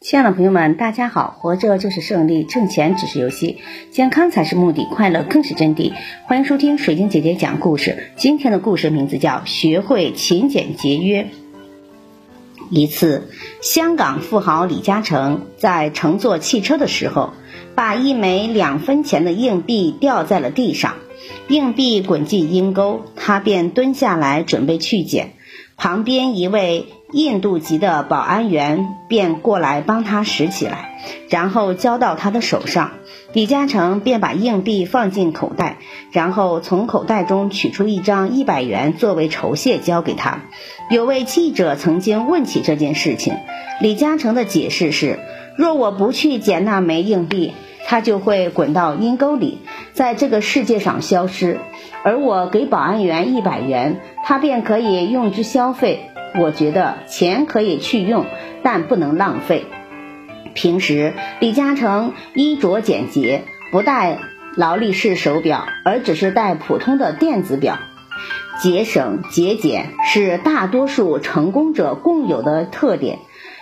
亲爱的朋友们，大家好！活着就是胜利，挣钱只是游戏，健康才是目的，快乐更是真谛。欢迎收听水晶姐姐讲故事。今天的故事名字叫《学会勤俭节约》。一次，香港富豪李嘉诚在乘坐汽车的时候，把一枚两分钱的硬币掉在了地上，硬币滚进阴沟，他便蹲下来准备去捡。旁边一位印度籍的保安员便过来帮他拾起来，然后交到他的手上。李嘉诚便把硬币放进口袋，然后从口袋中取出一张一百元作为酬谢交给他。有位记者曾经问起这件事情，李嘉诚的解释是：若我不去捡那枚硬币。他就会滚到阴沟里，在这个世界上消失。而我给保安员一百元，他便可以用之消费。我觉得钱可以去用，但不能浪费。平时李嘉诚衣着简洁，不戴劳力士手表，而只是戴普通的电子表。节省节俭是大多数成功者共有的特点。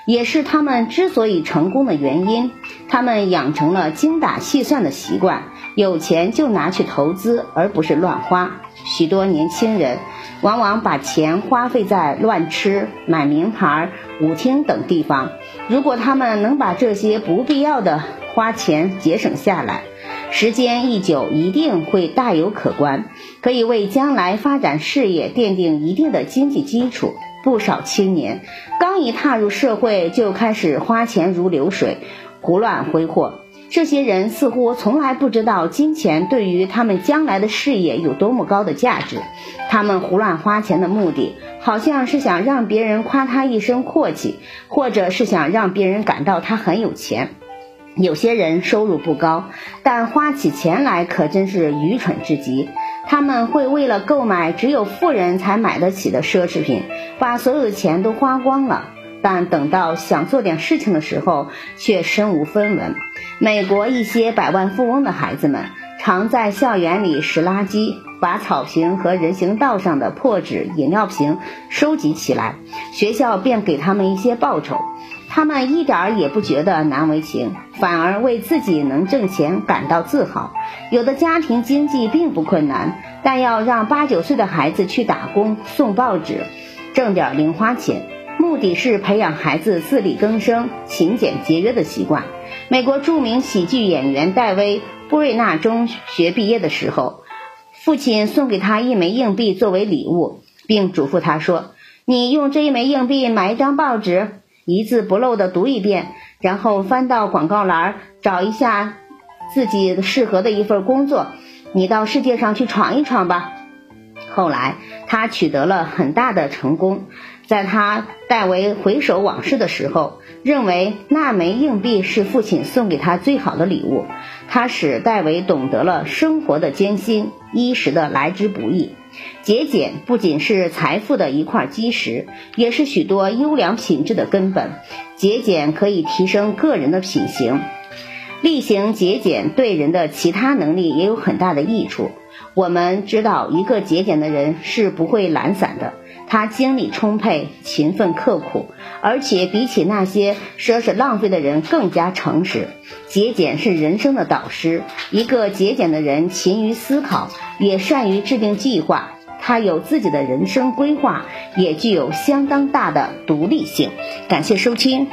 也是他们之所以成功的原因。他们养成了精打细算的习惯，有钱就拿去投资，而不是乱花。许多年轻人往往把钱花费在乱吃、买名牌、舞厅等地方。如果他们能把这些不必要的花钱节省下来，时间一久，一定会大有可观，可以为将来发展事业奠定一定的经济基础。不少青年刚一踏入社会就开始花钱如流水，胡乱挥霍。这些人似乎从来不知道金钱对于他们将来的事业有多么高的价值。他们胡乱花钱的目的，好像是想让别人夸他一声阔气，或者是想让别人感到他很有钱。有些人收入不高，但花起钱来可真是愚蠢至极。他们会为了购买只有富人才买得起的奢侈品，把所有的钱都花光了。但等到想做点事情的时候，却身无分文。美国一些百万富翁的孩子们，常在校园里拾垃圾，把草坪和人行道上的破纸、饮料瓶收集起来，学校便给他们一些报酬。他们一点儿也不觉得难为情，反而为自己能挣钱感到自豪。有的家庭经济并不困难，但要让八九岁的孩子去打工送报纸，挣点零花钱，目的是培养孩子自力更生、勤俭节约的习惯。美国著名喜剧演员戴维·布瑞纳中学毕业的时候，父亲送给他一枚硬币作为礼物，并嘱咐他说：“你用这一枚硬币买一张报纸。”一字不漏地读一遍，然后翻到广告栏找一下自己适合的一份工作。你到世界上去闯一闯吧。后来他取得了很大的成功。在他戴维回首往事的时候，认为那枚硬币是父亲送给他最好的礼物。它使戴维懂得了生活的艰辛，衣食的来之不易。节俭不仅是财富的一块基石，也是许多优良品质的根本。节俭可以提升个人的品行，例行节俭对人的其他能力也有很大的益处。我们知道，一个节俭的人是不会懒散的。他精力充沛、勤奋刻苦，而且比起那些奢侈浪费的人更加诚实。节俭是人生的导师。一个节俭的人勤于思考，也善于制定计划。他有自己的人生规划，也具有相当大的独立性。感谢收听。